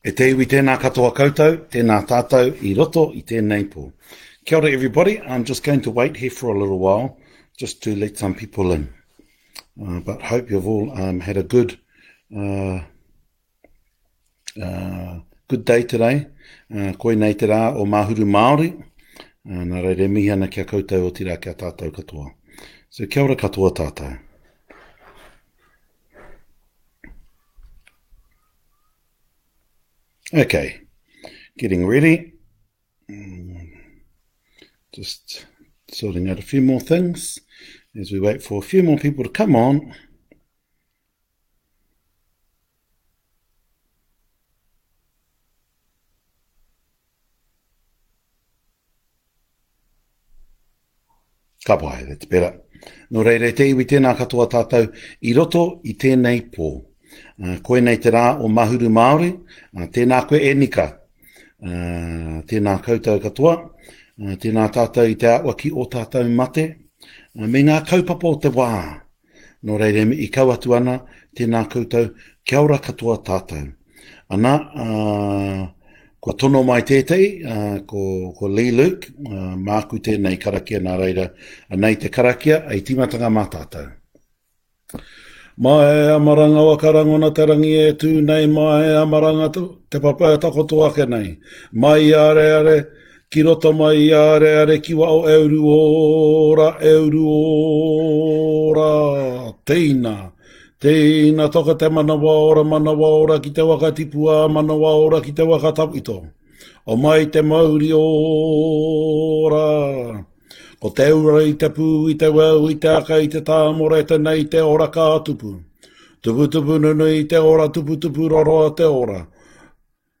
E te iwi tēnā katoa koutou, tēnā tātou i roto i tēnei pō. Kia ora everybody, I'm just going to wait here for a little while, just to let some people in. Uh, but hope you've all um, had a good uh, uh, good day today. Uh, koinei te rā o Mahuru Māori. Uh, nā reire mihi ana kia koutou o tira kia tātou katoa. So kia ora katoa tātou. Okay, getting ready. Mm. Just sorting out a few more things as we wait for a few more people to come on. Ka pai, that's better. Nō reira, e te iwi tēnā katoa tātou i roto i tēnei pō. Uh, koinei te rā o Mahuru Māori, uh, tēnā koe e nika, uh, tēnā koutou katoa, uh, tēnā tātou i te awa ki o tātou mate, uh, me ngā kaupapa o te wā, Nō reira i kau atu ana, tēnā koutou, kia ora katoa tātou. Ana, uh, ko tono mai tētei, uh, ko, ko Lee Luke, uh, māku tēnei karakia nā reira, anei te karakia, ei timatanga mā tātou. Mā e amaranga waka rangona te rangi e tū nei, mā e amaranga te papa e takoto ake nei. Mai i are are, Ki roto mai i areare ki wao e uru ora, e uru ora, teina. Teina toka te manawa ora, manawa ora ki te waka tipua, manawa ora ki te waka tawito. O mai te mauri ora. Ko te ura i te pū, i te wau, i te aka, i te tāmora, e tenei te ora kā tupu. Tupu tupu nunu i te ora, tupu tupu roroa te ora.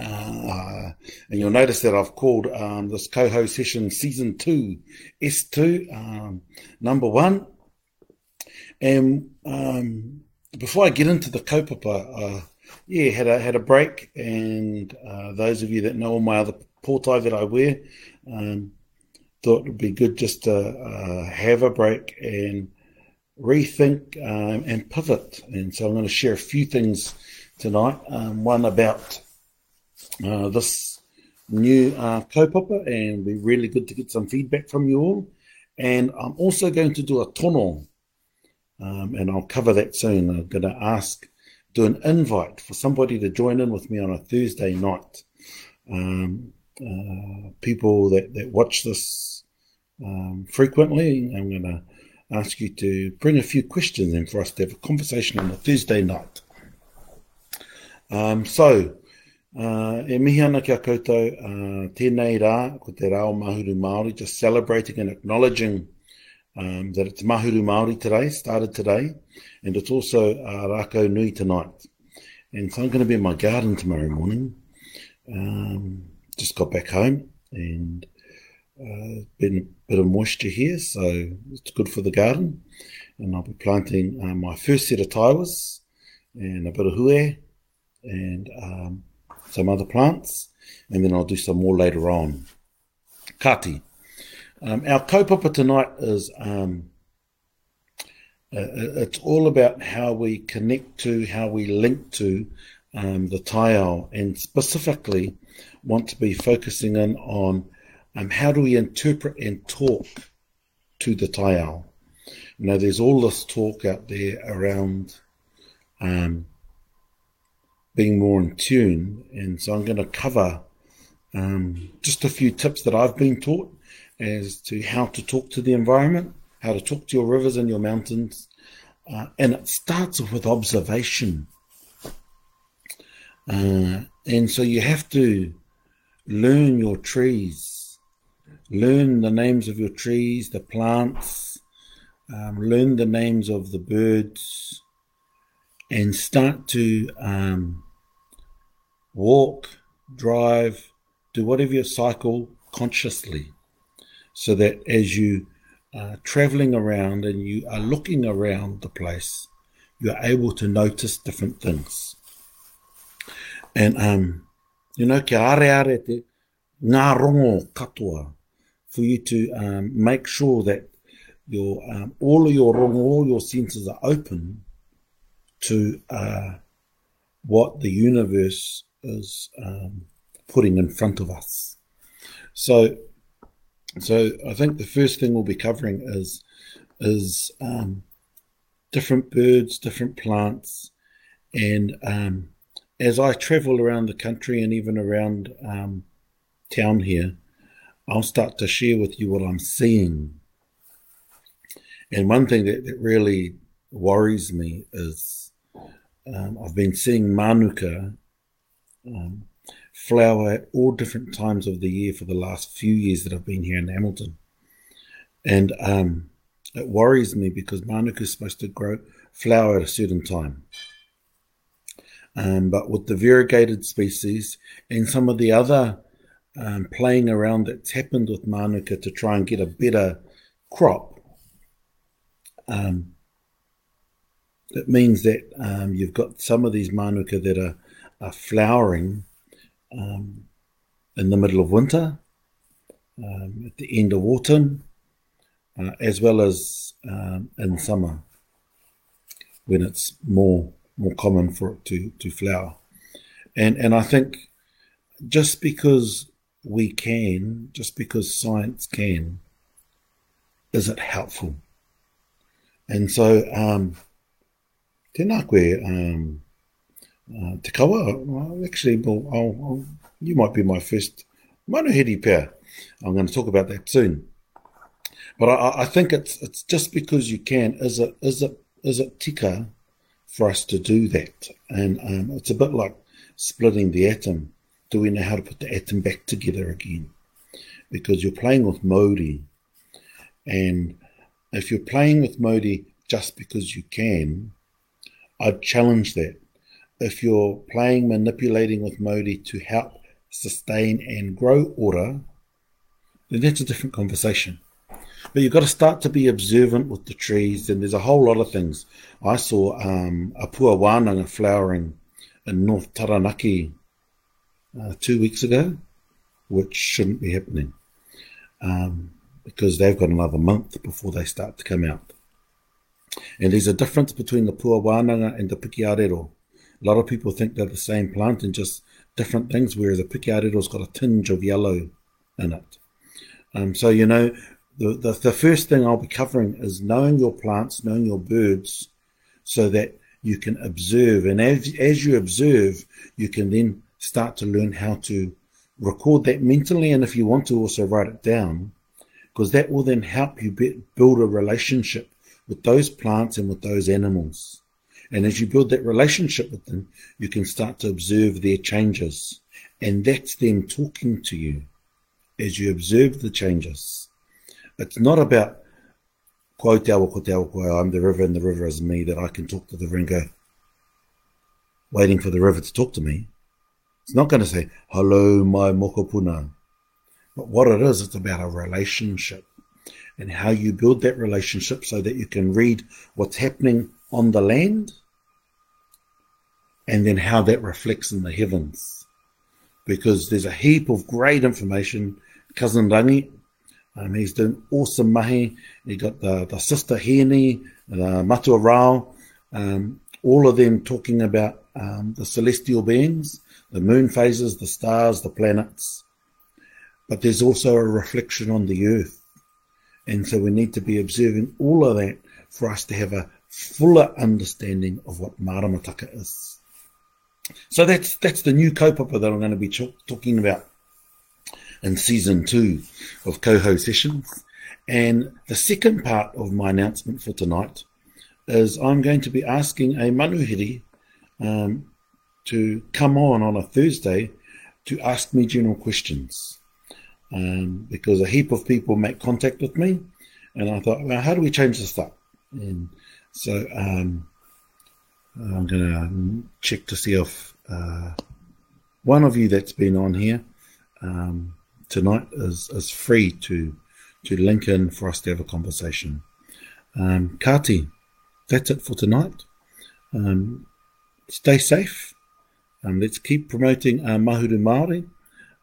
Uh, and you'll notice that I've called um, this coho session season 2, S2, um, number 1. And um, before I get into the kaupapa, uh, yeah, I had a, had a break. And uh, those of you that know my other portai that I wear, um, thought it would be good just to uh, have a break and rethink um, and pivot. And so I'm going to share a few things tonight. Um, one about uh, this new uh, kaupapa, and be really good to get some feedback from you all. And I'm also going to do a tono, um, and I'll cover that soon. I'm going to ask, do an invite for somebody to join in with me on a Thursday night. Um, uh, people that, that watch this um, frequently, I'm going to ask you to bring a few questions in for us to have a conversation on a Thursday night. Um, so, uh, e mihi ana ki a koutou, uh, tēnei rā, ko te rā o Mahuru Māori, just celebrating and acknowledging um, that it's Mahuru Māori today, started today, and it's also uh, Rākau Nui tonight. And so I'm going to be in my garden tomorrow morning, um, just got back home, and Uh, been a bit of moisture here, so it's good for the garden. And I'll be planting uh, my first set of taiwas and a bit of hue and um, some other plants, and then I'll do some more later on. Kati. Um, our kaupapa tonight is um, uh, uh it's all about how we connect to, how we link to um, the tai and specifically want to be focusing in on. um, how do we interpret and talk to the taiao? Now, there's all this talk out there around um, being more in tune, and so I'm going to cover um, just a few tips that I've been taught as to how to talk to the environment, how to talk to your rivers and your mountains, uh, and it starts with observation. Uh, and so you have to learn your trees learn the names of your trees, the plants, um, learn the names of the birds, and start to um, walk, drive, do whatever you cycle consciously. So that as you are uh, traveling around and you are looking around the place, you're able to notice different things. And, um, you know, kia are are te ngā rongo katoa. for you to um, make sure that your um, all of your wrong, all your senses are open to uh, what the universe is um, putting in front of us. So, so I think the first thing we'll be covering is is um, different birds, different plants, and um, as I travel around the country and even around um, town here, I'll start to share with you what I'm seeing. And one thing that, that really worries me is um, I've been seeing manuka um, flower at all different times of the year for the last few years that I've been here in Hamilton. And um, it worries me because manuka is supposed to grow flower at a certain time. Um, but with the variegated species and some of the other um, playing around that's happened with Manuka to try and get a better crop. Um, it means that um, you've got some of these Manuka that are, are flowering um, in the middle of winter, um, at the end of autumn, uh, as well as um, in summer when it's more more common for it to, to flower. And and I think just because we can just because science can is it helpful and so um tēnā koe, um, uh, te kawa, well, actually, I'll, I'll, you might be my first manuhiri pair. I'm going to talk about that soon. But I, I think it's it's just because you can, is it, is it, is it tika for us to do that? And um, it's a bit like splitting the atom do we know how to put the atom back together again? Because you're playing with Modi. And if you're playing with Modi just because you can, I'd challenge that. If you're playing, manipulating with Modi to help sustain and grow order, then that's a different conversation. But you've got to start to be observant with the trees, and there's a whole lot of things. I saw um, a poor wānanga flowering in North Taranaki uh, two weeks ago, which shouldn't be happening um, because they've got another month before they start to come out. And there's a difference between the wananga and the pikiarero. A lot of people think they're the same plant and just different things, whereas the pikiarero's got a tinge of yellow in it. Um, so, you know, the, the, the first thing I'll be covering is knowing your plants, knowing your birds, so that you can observe. And as, as you observe, you can then start to learn how to record that mentally. And if you want to also write it down, because that will then help you build a relationship with those plants and with those animals. And as you build that relationship with them, you can start to observe their changes. And that's them talking to you as you observe the changes. It's not about, "quote, I'm the river and the river is me, that I can talk to the river and go, waiting for the river to talk to me. It's not going to say, hello, my mokopuna. But what it is, it's about a relationship and how you build that relationship so that you can read what's happening on the land and then how that reflects in the heavens. Because there's a heap of great information. Cousin Rangi, um, he's doing awesome mahi. He got the, the sister Heni, the Matua Rao, um, all of them talking about um, the celestial beings the moon phases, the stars, the planets. But there's also a reflection on the earth. And so we need to be observing all of that for us to have a fuller understanding of what maramataka is. So that's that's the new kaupapa that I'm going to be talking about in season two of Coho Sessions. And the second part of my announcement for tonight is I'm going to be asking a manuhiri um, to come on on a Thursday to ask me general questions um, because a heap of people make contact with me, and I thought, well, how do we change this up? And so um, I'm going to check to see if uh, one of you that's been on here um, tonight is, is free to to link in for us to have a conversation. Um, Kati, that's it for tonight. Um, stay safe. Let's keep promoting our Mahuru Māori,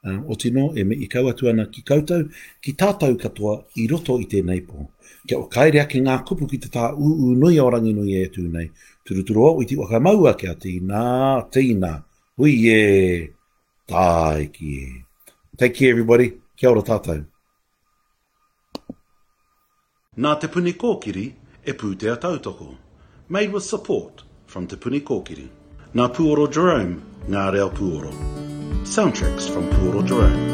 oti nō e mihi kau atu ana ki koutou, ki tātou katoa i roto i tēnei pō. Kia whakaere ake ngā kupu ki te tāūū nui o Ranginui e tū nei, turuturu o Iti Whakamaua kia tīnā, tīnā, hui e, tāiki e. Take care everybody, kia ora tātou. Nā Te Puni Kōkiri e pūtea tautoko. Made with support from Te Puni Kōkiri. Nā Puoro Jerome ngā reo puoro. Soundtracks from Puoro Jerome.